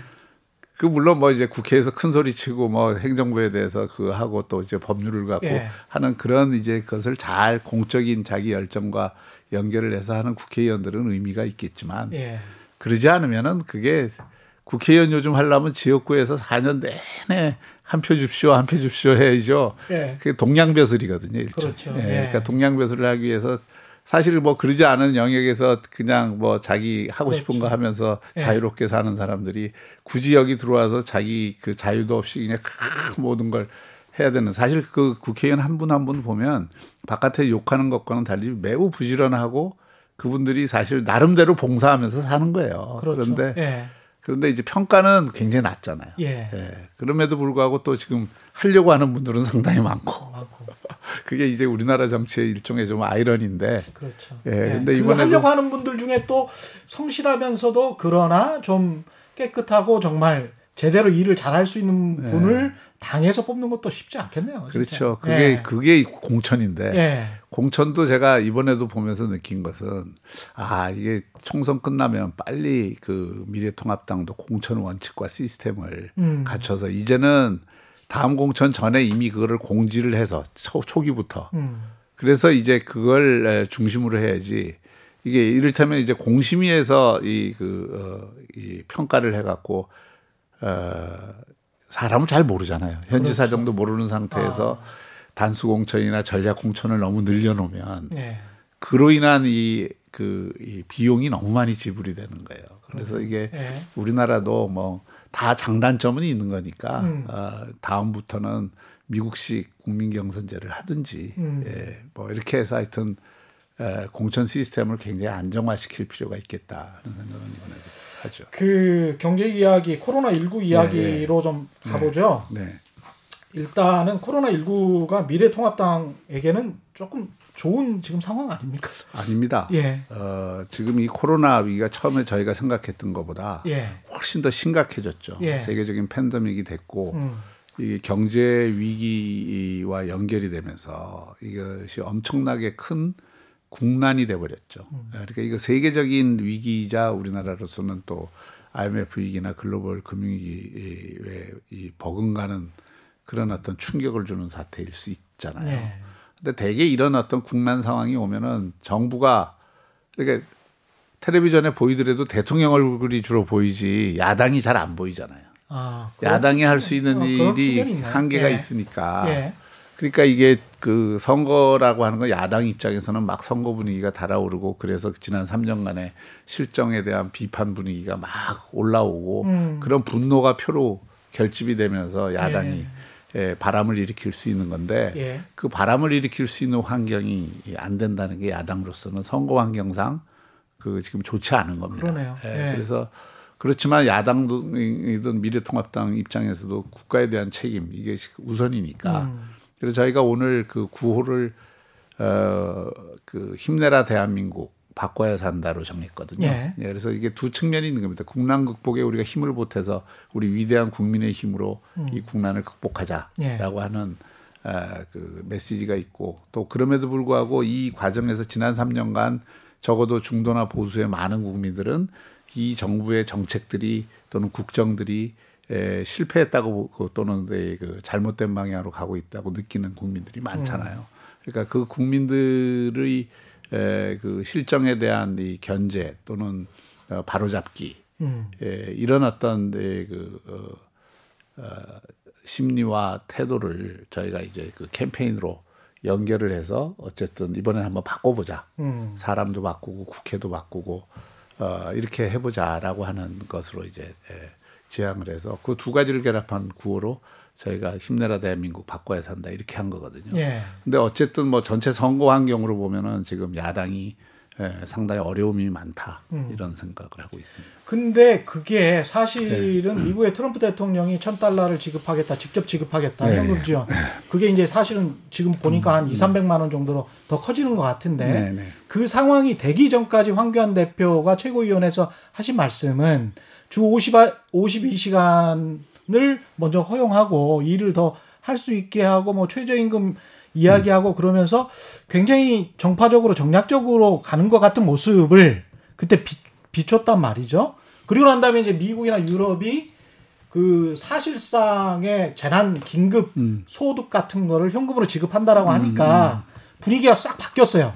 Speaker 3: 그 물론 뭐 이제 국회에서 큰 소리 치고 뭐 행정부에 대해서 그 하고 또 이제 법률을 갖고 하는 그런 이제 그것을 잘 공적인 자기 열정과 연결을 해서 하는 국회의원들은 의미가 있겠지만 그러지 않으면은 그게 국회의원 요즘 하려면 지역구에서 4년 내내 한 표 줍시오, 한표 줍시오 해야죠. 예. 그게 동양벼슬이거든요. 일종. 그렇죠. 예. 예. 그러니까 동양벼슬을 하기 위해서 사실 뭐 그러지 않은 영역에서 그냥 뭐 자기 하고 그렇죠. 싶은 거 하면서 예. 자유롭게 사는 사람들이 굳이 여기 들어와서 자기 그 자유도 없이 그냥 모든 걸 해야 되는 사실 그 국회의원 한 분 한 분 보면 바깥에 욕하는 것과는 달리 매우 부지런하고 그분들이 사실 나름대로 봉사하면서 사는 거예요. 그렇죠. 그런데 예. 그런데 이제 평가는 굉장히 낮잖아요. 예. 예. 그럼에도 불구하고 또 지금 하려고 하는 분들은 상당히 많고. 그게 이제 우리나라 정치의 일종의 좀 아이러니인데.
Speaker 2: 그렇죠. 예. 예. 근데 이번에 하려고 하는 분들 중에 또 성실하면서도 그러나 좀 깨끗하고 정말 제대로 일을 잘할 수 있는 예. 분을 당에서 뽑는 것도 쉽지 않겠네요.
Speaker 3: 진짜. 그렇죠. 그게 예. 그게 공천인데 예. 공천도 제가 이번에도 보면서 느낀 것은 아 이게 총선 끝나면 빨리 그 미래통합당도 공천 원칙과 시스템을 음. 갖춰서 이제는 다음 공천 전에 이미 그거를 공지를 해서 초, 초기부터 음. 그래서 이제 그걸 중심으로 해야지 이게 이를테면 이제 공심위에서 이그 어, 이 평가를 해갖고 어 사람을 잘 모르잖아요. 현지 그렇죠. 사정도 모르는 상태에서 아. 단수 공천이나 전략 공천을 너무 늘려놓으면 네. 그로 인한 이 그 이 비용이 너무 많이 지불이 되는 거예요. 그래서 이게 네. 우리나라도 뭐 다 장단점은 있는 거니까 음. 어, 다음부터는 미국식 국민 경선제를 하든지 음. 예, 뭐 이렇게 해서 하여튼 에, 공천 시스템을 굉장히 안정화시킬 필요가 있겠다는 생각은 이번에 하죠.
Speaker 2: 그 경제 이야기, 코로나 19 이야기로 네, 네. 좀 가보죠. 네. 네. 일단은 코로나 19가 미래통합당에게는 조금 좋은 지금 상황 아닙니까?
Speaker 3: 아닙니다. 예. 어, 지금 이 코로나 위기가 처음에 저희가 생각했던 것보다 예. 훨씬 더 심각해졌죠. 예. 세계적인 팬데믹이 됐고 음. 이 경제 위기와 연결이 되면서 이것이 엄청나게 큰 국난이 돼버렸죠. 음. 그러니까 이거 세계적인 위기이자 우리나라로서는 또 IMF 위기나 글로벌 금융위기에 이 버금가는 그런 어떤 충격을 주는 사태일 수 있잖아요. 네. 근데 대개 이런 어떤 국난 상황이 오면은 정부가 그러니까 텔레비전에 보이더라도 대통령 얼굴이 주로 보이지 야당이 잘 안 보이잖아요. 아, 야당이 할 수 있는 어, 일이 한계가 예. 있으니까. 예. 그러니까 이게 그 선거라고 하는 건 야당 입장에서는 막 선거 분위기가 달아오르고 그래서 지난 3년간의 실정에 대한 비판 분위기가 막 올라오고 음. 그런 분노가 표로 결집이 되면서 야당이 예. 예, 바람을 일으킬 수 있는 건데 예. 그 바람을 일으킬 수 있는 환경이 안 된다는 게 야당으로서는 선거 환경상 그 지금 좋지 않은 겁니다.
Speaker 2: 그러네요.
Speaker 3: 예, 예. 그래서 그렇지만 야당이든 미래통합당 입장에서도 국가에 대한 책임 이게 우선이니까. 음. 그래서 저희가 오늘 그 구호를 어그 힘내라 대한민국 바꿔야 산다로 정했거든요. 예. 예. 그래서 이게 두 측면이 있는 겁니다. 국난 극복에 우리가 힘을 보태서 우리 위대한 국민의 힘으로 음. 이 국난을 극복하자라고 예. 하는 어, 그 메시지가 있고 또 그럼에도 불구하고 이 과정에서 지난 3년간 적어도 중도나 보수의 많은 국민들은 이 정부의 정책들이 또는 국정들이 에, 실패했다고 그 또는 에, 그 잘못된 방향으로 가고 있다고 느끼는 국민들이 많잖아요. 음. 그러니까 그 국민들의 에, 그 실정에 대한 이 견제 또는 어, 바로잡기 음. 에, 이런 어떤 에, 그 어, 어, 심리와 태도를 저희가 이제 그 캠페인으로 연결을 해서 어쨌든 이번에 한번 바꿔보자. 음. 사람도 바꾸고 국회도 바꾸고 어, 이렇게 해보자라고 하는 것으로 이제 예, 제안을 해서 그 두 가지를 결합한 구호로 저희가 힘내라 대한민국 바꿔야 산다 이렇게 한 거거든요. 예. 근데 어쨌든 뭐 전체 선거 환경으로 보면은 지금 야당이 예, 상당히 어려움이 많다 음. 이런 생각을 하고 있습니다.
Speaker 2: 근데 그게 사실은 네. 미국의 트럼프 대통령이 천 달러를 지급하겠다, 직접 지급하겠다 네. 현금 지원. 네. 그게 이제 사실은 지금 보니까 한 2, 음. 300만 원 정도로 더 커지는 것 같은데 네, 네. 그 상황이 되기 전까지 황교안 대표가 최고위원회에서 하신 말씀은 주 50, 52시간 을 먼저 허용하고 일을 더 할 수 있게 하고 뭐 최저임금 이야기하고 음. 그러면서 굉장히 정파적으로 정략적으로 가는 것 같은 모습을 그때 비, 비췄단 말이죠. 그리고 난 다음에 이제 미국이나 유럽이 그 사실상의 재난 긴급 음. 소득 같은 거를 현금으로 지급한다라고 하니까 음. 분위기가 싹 바뀌었어요.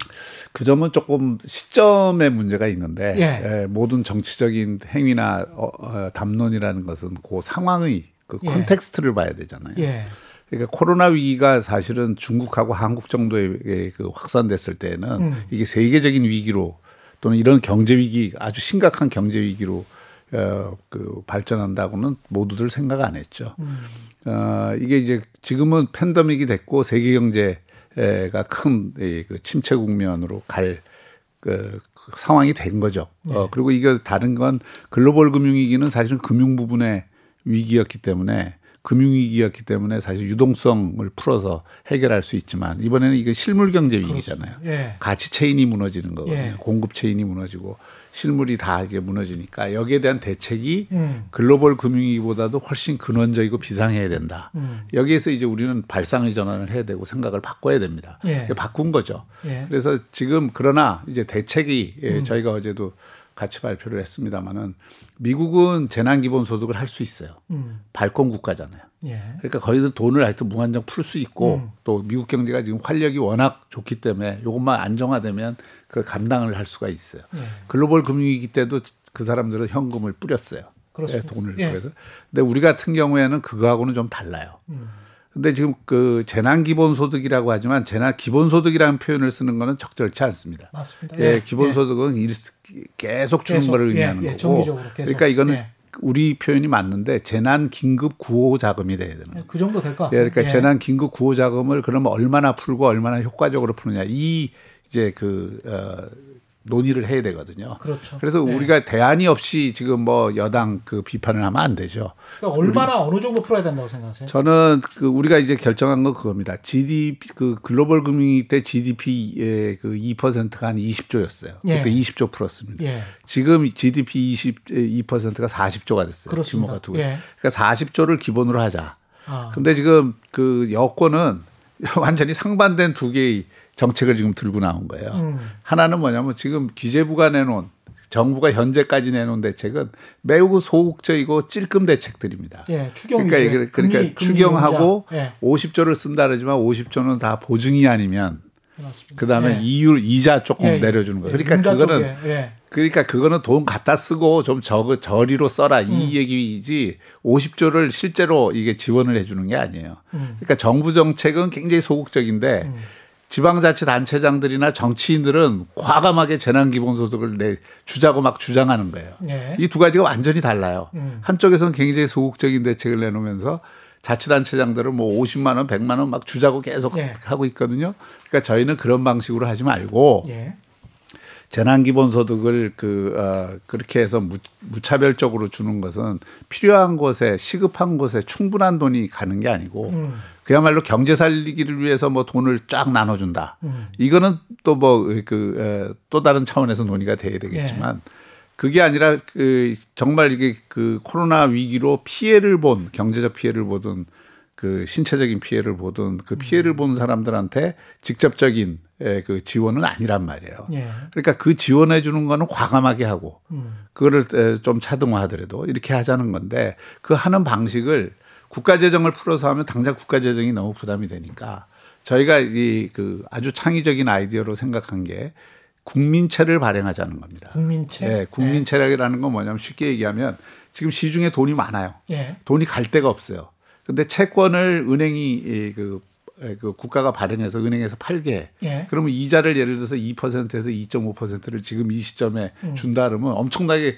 Speaker 3: 그 점은 조금 시점의 문제가 있는데 예. 예, 모든 정치적인 행위나 어, 어, 담론이라는 것은 그 상황의 그 예. context를 봐야 되잖아요. 예. 그러니까 코로나 위기가 사실은 중국하고 한국 정도의 그 확산됐을 때는 음. 이게 세계적인 위기로 또는 이런 경제 위기 아주 심각한 경제 위기로 어, 그 발전한다고는 모두들 생각 안 했죠. 음. 어, 이게 이제 지금은 팬데믹이 됐고 세계 경제 가 큰 그 침체 국면으로 갈 그, 상황이 된 거죠. 네. 어, 그리고 이게 다른 건 글로벌 금융위기는 사실은 금융 부분의 위기였기 때문에 금융위기였기 때문에 사실 유동성을 풀어서 해결할 수 있지만 이번에는 이게 실물 경제 위기잖아요. 예. 가치 체인이 무너지는 거거든요. 예. 공급 체인이 무너지고 실물이 다 이게 무너지니까 여기에 대한 대책이 음. 글로벌 금융위기보다도 훨씬 근원적이고 비상해야 된다. 음. 여기에서 이제 우리는 발상의 전환을 해야 되고 생각을 바꿔야 됩니다. 예. 바꾼 거죠. 예. 그래서 지금 그러나 이제 대책이 예, 음. 저희가 어제도 같이 발표를 했습니다마는 미국은 재난 기본 소득을 할 수 있어요. 음. 발권 국가잖아요. 예. 그러니까 거기서 돈을 하여튼 무한정 풀 수 있고 음. 또 미국 경제가 지금 활력이 워낙 좋기 때문에 이것만 안정화되면 그 감당을 할 수가 있어요. 예. 글로벌 금융위기 때도 그 사람들은 현금을 뿌렸어요. 그렇습니다. 예, 돈을 예. 그래서. 근데 우리 같은 경우에는 그거하고는 좀 달라요. 음. 근데 지금 그 재난 기본 소득이라고 하지만 재난 기본 소득이라는 표현을 쓰는 거는 적절치 않습니다.
Speaker 2: 맞습니다.
Speaker 3: 예, 예. 기본 소득은 예. 계속 주는 계속, 거를 의미하는 예, 예 거고. 그러니까 이거는 예. 우리 표현이 맞는데 재난 긴급 구호 자금이 돼야 되는 거예요.
Speaker 2: 그 정도 될까?
Speaker 3: 예, 그러니까 재난 긴급 구호 자금을 그러면 얼마나 풀고 얼마나 효과적으로 푸느냐 이 이제 그 어, 논의를 해야 되거든요.
Speaker 2: 그렇죠.
Speaker 3: 그래서 네. 우리가 대안이 없이 지금 뭐 여당 그 비판을 하면 안 되죠.
Speaker 2: 그러니까 얼마나 우리, 어느 정도 풀어야 된다고 생각하세요?
Speaker 3: 저는 그 우리가 이제 결정한 건 그겁니다. GDP 그 글로벌 금융위기 때 GDP의 그 2%가 한 20조였어요. 예. 그때 20조 풀었습니다. 예. 지금 GDP 20 2%가 40조가 됐어요.
Speaker 2: 그렇습니다. 규모가 두 개. 예.
Speaker 3: 그러니까 40조를 기본으로 하자. 아. 근데 지금 그 여권은 완전히 상반된 두 개의 정책을 지금 들고 나온 거예요. 음. 하나는 뭐냐면 지금 기재부가 내놓은 정부가 현재까지 내놓은 대책은 매우 소극적이고 찔끔 대책들입니다.
Speaker 2: 예, 추경
Speaker 3: 그러니까, 그러니까 금리, 추경하고 예. 50조를 쓴다 그러지만 50조는 다 보증이 아니면 그다음에 예. 이율 이자 조금 예, 예. 내려주는 거예요. 그러니까 그거는 예. 그러니까 그거는 돈 갖다 쓰고 좀 저거 저리로 써라 음. 이 얘기지 50조를 실제로 이게 지원을 해주는 게 아니에요. 음. 그러니까 정부 정책은 굉장히 소극적인데 음. 지방자치단체장들이나 정치인들은 과감하게 재난기본소득을 내 주자고 막 주장하는 거예요. 네. 이두 가지가 완전히 달라요. 음. 한쪽에서는 굉장히 소극적인 대책을 내놓으면서 자치단체장들은 뭐 50만 원, 100만 원 막 주자고 계속 네. 하고 있거든요. 그러니까 저희는 그런 방식으로 하지 말고 네. 재난기본소득을 그 어, 그렇게 해서 무, 무차별적으로 주는 것은 필요한 곳에 시급한 곳에 충분한 돈이 가는 게 아니고 음. 그야말로 경제 살리기를 위해서 뭐 돈을 쫙 나눠준다. 음. 이거는 또 뭐 그 또 다른 차원에서 논의가 돼야 되겠지만 예. 그게 아니라 그 정말 이게 그 코로나 위기로 피해를 본 경제적 피해를 보든 그 신체적인 피해를 보든 그 피해를 본 사람들한테 직접적인 그 지원은 아니란 말이에요. 예. 그러니까 그 지원해 주는 거는 과감하게 하고 음. 그거를 좀 차등화하더라도 이렇게 하자는 건데 그 하는 방식을 국가 재정을 풀어서 하면 당장 국가 재정이 너무 부담이 되니까 저희가 이 그 아주 창의적인 아이디어로 생각한 게 국민채를 발행하자는 겁니다.
Speaker 2: 국민채.
Speaker 3: 네, 국민채라는 건 뭐냐면 쉽게 얘기하면 지금 시중에 돈이 많아요. 예. 돈이 갈 데가 없어요. 근데 채권을 은행이 그, 그 국가가 발행해서 은행에서 팔게. 예. 그러면 이자를 예를 들어서 2%에서 2.5%를 지금 이 시점에 음. 준다 그러면 엄청나게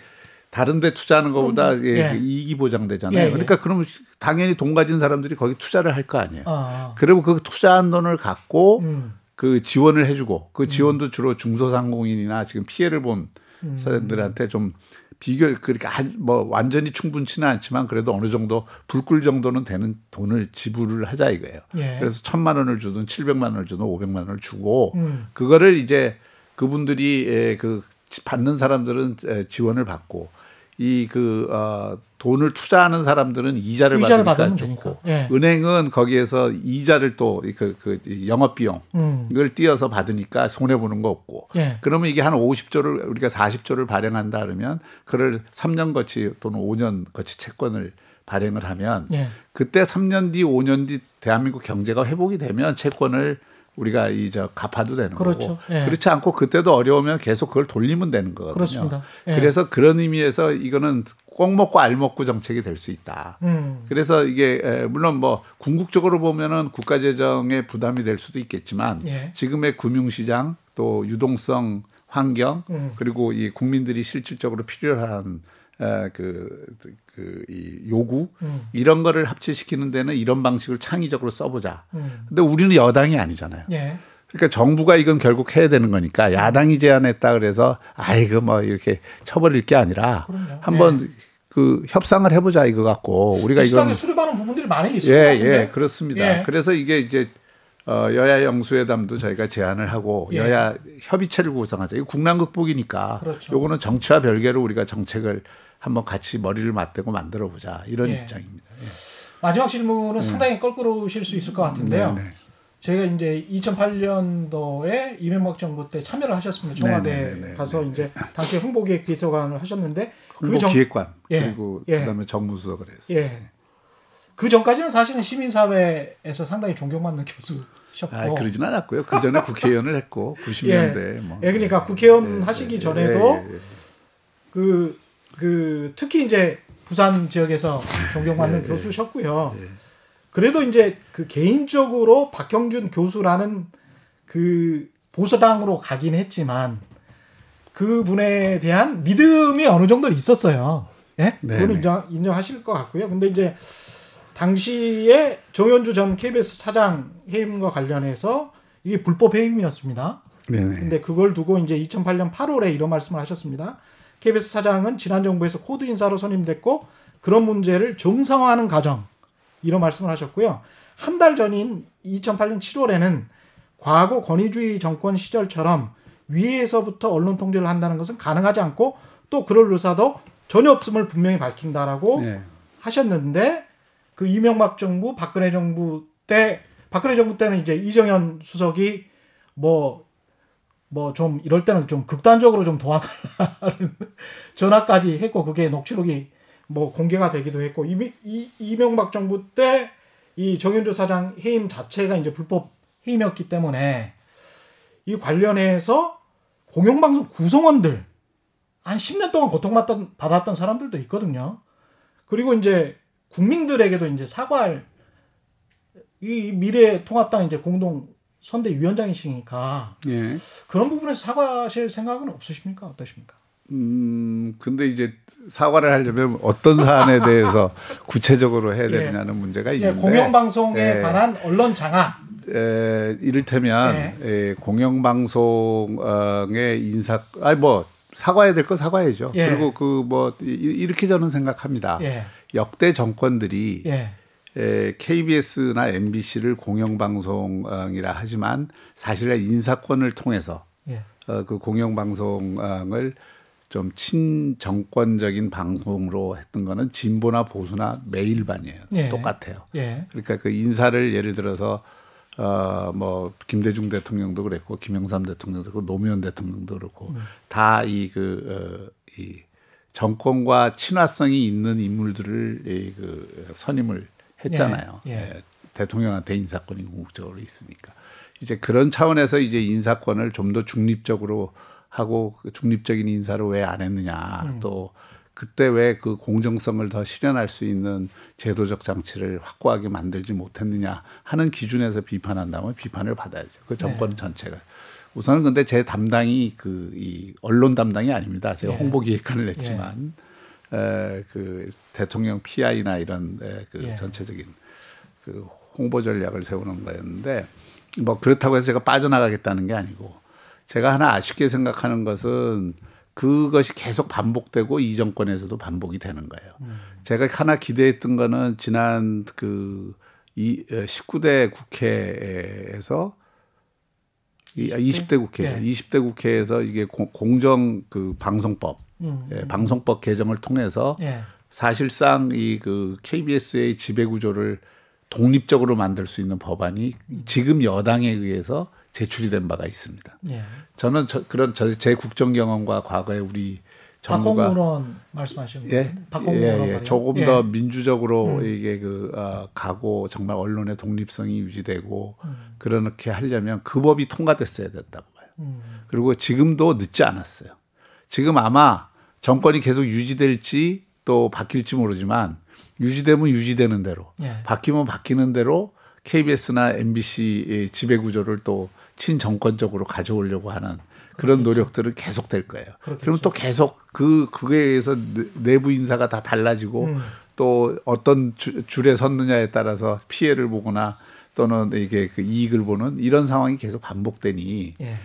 Speaker 3: 다른 데 투자하는 것보다 예. 예. 그 이익이 보장되잖아요. 예, 예. 그러니까 그러면 당연히 돈 가진 사람들이 거기 투자를 할 거 아니에요. 아. 그리고 그 투자한 돈을 갖고 음. 그 지원을 해주고 그 지원도 음. 주로 중소상공인이나 지금 피해를 본 음. 사람들한테 좀 비교 그러니까 뭐 완전히 충분치는 않지만 그래도 어느 정도 불꿀 정도는 되는 돈을 지불을 하자 이거예요. 예. 그래서 천만 원을 주든 칠백만 원을 주든 오백만 원을 주고 음. 그거를 이제 그분들이 그 받는 사람들은 지원을 받고 이그 어, 돈을 투자하는 사람들은 이자를, 이자를 받으니까 좋고 예. 은행은 거기에서 이자를 또그 그 영업 비용 음. 이걸 띄어서 받으니까 손해 보는 거 없고 예. 그러면 이게 한 50조를 우리가 40조를 발행한다 그러면 그를 3년 거치 또는 5년 거치 채권을 발행을 하면 예. 그때 3년 뒤 5년 뒤 대한민국 경제가 회복이 되면 채권을 우리가 이저 갚아도 되는 그렇죠. 거고 예. 그렇지 않고 그때도 어려우면 계속 그걸 돌리면 되는 거거든요.
Speaker 2: 그렇습니다. 예.
Speaker 3: 그래서 그런 의미에서 이거는 꼭 먹고 알 먹고 정책이 될 수 있다. 음. 그래서 이게 물론 뭐 궁극적으로 보면은 국가 재정에 부담이 될 수도 있겠지만 예. 지금의 금융 시장 또 유동성 환경 음. 그리고 이 국민들이 실질적으로 필요한 그, 그, 이 요구, 음. 이런 거를 합치시키는 데는 이런 방식을 창의적으로 써보자. 음. 근데 우리는 여당이 아니잖아요. 예. 그러니까 정부가 이건 결국 해야 되는 거니까 야당이 제안했다 그래서 아이고 뭐 이렇게 쳐버릴 게 아니라 그럼요. 한번 예. 그 협상을 해보자 이거 갖고 우리가
Speaker 2: 이건 수립하는 부분들이 많이 있을
Speaker 3: 예,
Speaker 2: 것 같은데.
Speaker 3: 예, 그렇습니다. 예. 그래서 이게 이제 어, 여야 영수회담도 저희가 제안을 하고 예. 여야 협의체를 구성하자. 이거 국난 극복이니까 그렇죠. 요거는 정치와 별개로 우리가 정책을 한번 같이 머리를 맞대고 만들어 보자 이런 예. 입장입니다. 예.
Speaker 2: 마지막 질문은 네. 상당히 껄끄러우실 수 있을 것 같은데요. 네, 네. 제가 이제 2008년도에 이명박 정부 때 참여를 하셨습니다. 청와대 네네네네. 가서 이제 당시 홍보기획 비서관을 하셨는데
Speaker 3: 그 정... 기획관 예. 그리고 예. 그다음에 정무수석을 했어요. 예.
Speaker 2: 그 전까지는 사실은 시민사회에서 상당히 존경받는 교수 셨고.
Speaker 3: 아, 그러진 않았고요. 그 전에 국회의원을 했고 90년대
Speaker 2: 예. 뭐. 예, 그러니까 국회의원 하시기 전에도 그 그 특히 이제 부산 지역에서 존경받는 네, 교수셨고요. 네. 그래도 이제 그 개인적으로 박형준 교수라는 그 보수당으로 가긴 했지만 그 분에 대한 믿음이 어느 정도 있었어요. 예? 네? 그거는 인정, 인정하실 것 같고요. 근데 이제 당시에 정현주 전 KBS 사장 해임과 관련해서 이게 불법 해임이었습니다. 네네. 근데 그걸 두고 이제 2008년 8월에 이런 말씀을 하셨습니다. KBS 사장은 지난 정부에서 코드 인사로 선임됐고 그런 문제를 정상화하는 과정 이런 말씀을 하셨고요. 한 달 전인 2008년 7월에는 과거 권위주의 정권 시절처럼 위에서부터 언론 통제를 한다는 것은 가능하지 않고 또 그럴 의사도 전혀 없음을 분명히 밝힌다라고 네. 하셨는데 그 이명박 정부, 박근혜 정부 때 박근혜 정부 때는 이제 이정현 수석이 뭐 뭐 좀 이럴 때는 좀 극단적으로 좀 도와달라는 전화까지 했고 그게 녹취록이 뭐 공개가 되기도 했고 이, 이 이명박 정부 때 이 정윤주 사장 해임 자체가 이제 불법 해임이었기 때문에 이 관련해서 공영방송 구성원들 한 10년 동안 고통받던 받았던 사람들도 있거든요. 그리고 이제 국민들에게도 이제 사과할 이 미래 통합당 이제 공동 선대 위원장이시니까 예. 그런 부분에서 사과하실 생각은 없으십니까? 어떠십니까?
Speaker 3: 음, 근데 이제 사과를 하려면 어떤 사안에 대해서 구체적으로 해야 예. 되느냐는 예. 문제가 있는데.
Speaker 2: 예, 공영방송에 예. 관한 언론 장악.
Speaker 3: 에, 이를테면
Speaker 2: 네.
Speaker 3: 에, 공영방송의 인사 아니 뭐 사과해야 될 건 사과해야죠.
Speaker 2: 예.
Speaker 3: 그리고 그 뭐 이렇게 저는 생각합니다.
Speaker 2: 예.
Speaker 3: 역대 정권들이
Speaker 2: 예.
Speaker 3: 에, KBS나 MBC를 공영방송이라 하지만 사실은 인사권을 통해서
Speaker 2: 예.
Speaker 3: 어, 그 공영방송을 좀 친정권적인 방송으로 했던 거는 진보나 보수나 매일반이에요.
Speaker 2: 예.
Speaker 3: 똑같아요.
Speaker 2: 예.
Speaker 3: 그러니까 그 인사를 예를 들어서 어뭐 김대중 대통령도 그랬고 김영삼 대통령도 그렇고 노무현 대통령도 그렇고
Speaker 2: 음.
Speaker 3: 다이그 어, 이 정권과 친화성이 있는 인물들을 이그 선임을 했잖아요.
Speaker 2: 예, 예.
Speaker 3: 예, 대통령한테 인사권이 궁극적으로 있으니까 이제 그런 차원에서 이제 인사권을 좀 더 중립적으로 하고 그 중립적인 인사를 왜 안 했느냐
Speaker 2: 음.
Speaker 3: 또 그때 왜 그 공정성을 더 실현할 수 있는 제도적 장치를 확고하게 만들지 못했느냐 하는 기준에서 비판한다면 비판을 받아야죠. 그 정권
Speaker 2: 네.
Speaker 3: 전체가. 우선은 근데 제 담당이 그 이 언론 담당이 아닙니다. 제가
Speaker 2: 예.
Speaker 3: 홍보 기획관을 했지만 에, 그 대통령 PI나 이런 에, 그
Speaker 2: 예.
Speaker 3: 전체적인 그 홍보 전략을 세우는 거였는데 뭐 그렇다고 해서 제가 빠져나가겠다는 게 아니고 제가 하나 아쉽게 생각하는 것은 그것이 계속 반복되고 이 정권에서도 반복이 되는 거예요. 제가 하나 기대했던 거는 지난 그 이, 19대 국회에서 이 20대 국회,
Speaker 2: 예.
Speaker 3: 20대 국회에서 이게 공- 공정 그 방송법,
Speaker 2: 음.
Speaker 3: 예, 방송법 개정을 통해서
Speaker 2: 예.
Speaker 3: 사실상 이 그 KBS의 지배 구조를 독립적으로 만들 수 있는 법안이 지금 여당에 의해서 제출이 된 바가 있습니다.
Speaker 2: 예.
Speaker 3: 저는 저, 그런 저, 제 국정 경험과 과거에 우리 정부가
Speaker 2: 말씀하신 거.
Speaker 3: 예,
Speaker 2: 박홍근
Speaker 3: 예, 예. 조금
Speaker 2: 예.
Speaker 3: 더 민주적으로
Speaker 2: 음.
Speaker 3: 이게 그 어, 가고 정말 언론의 독립성이 유지되고
Speaker 2: 음.
Speaker 3: 그렇게 하려면 그 법이 통과됐어야 됐다고 봐요.
Speaker 2: 음.
Speaker 3: 그리고 지금도 늦지 않았어요. 지금 아마 정권이 계속 유지될지 또 바뀔지 모르지만 유지되면 유지되는 대로
Speaker 2: 예.
Speaker 3: 바뀌면 바뀌는 대로 KBS나 MBC의 지배 구조를 또 친정권적으로 가져오려고 하는 그런 노력들은 계속 될 거예요.
Speaker 2: 그렇겠죠.
Speaker 3: 그럼 또 계속 그 그에 의해서 내- 내부 인사가 다 달라지고
Speaker 2: 음.
Speaker 3: 또 어떤 주- 줄에 섰느냐에 따라서 피해를 보거나 또는 이게 그 이익을 보는 이런 상황이 계속 반복되니
Speaker 2: 예.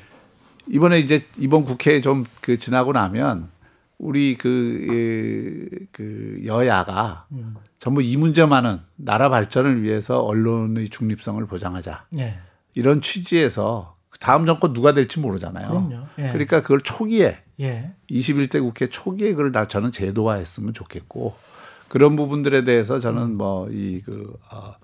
Speaker 3: 이번에 이제 이번 국회 좀그 지나고 나면 우리 그, 에, 그 여야가
Speaker 2: 음.
Speaker 3: 전부 이 문제만은 나라 발전을 위해서 언론의 중립성을 보장하자
Speaker 2: 예.
Speaker 3: 이런 취지에서 다음 정권 누가 될지 모르잖아요.
Speaker 2: 그럼요. 예.
Speaker 3: 그러니까 그걸 초기에
Speaker 2: 예.
Speaker 3: 21대 국회 초기에 그걸 다 저는 제도화했으면 좋겠고 그런 부분들에 대해서 저는 뭐이그 어,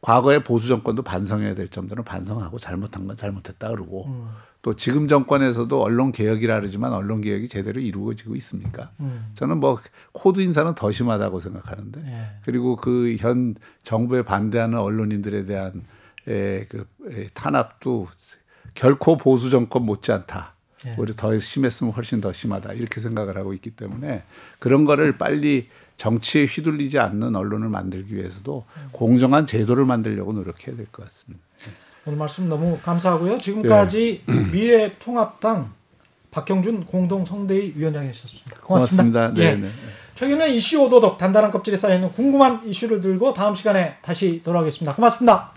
Speaker 3: 과거의 보수 정권도 반성해야 될 점들은 반성하고 잘못한 건 잘못했다 그러고
Speaker 2: 음.
Speaker 3: 또 지금 정권에서도 언론 개혁이라 그러지만 언론 개혁이 제대로 이루어지고 있습니까?
Speaker 2: 음.
Speaker 3: 저는 뭐 코드 인사는 더 심하다고 생각하는데
Speaker 2: 예.
Speaker 3: 그리고 그 현 정부에 반대하는 언론인들에 대한 에, 그 에, 탄압도 결코 보수 정권 못지않다.
Speaker 2: 예.
Speaker 3: 오히려 더 심했으면 훨씬 더 심하다 이렇게 생각을 하고 있기 때문에 그런 거를 빨리 정치에 휘둘리지 않는 언론을 만들기 위해서도 공정한 제도를 만들려고 노력해야 될 것 같습니다.
Speaker 2: 오늘 말씀 너무 감사하고요. 지금까지
Speaker 3: 네.
Speaker 2: 미래통합당 박형준 공동 성대위 위원장이셨습니다. 고맙습니다.
Speaker 3: 고맙습니다.
Speaker 2: 예.
Speaker 3: 네, 네.
Speaker 2: 최근에 이슈 오도독 단단한 껍질에 쌓여있는 궁금한 이슈를 들고 다음 시간에 다시 돌아오겠습니다. 고맙습니다.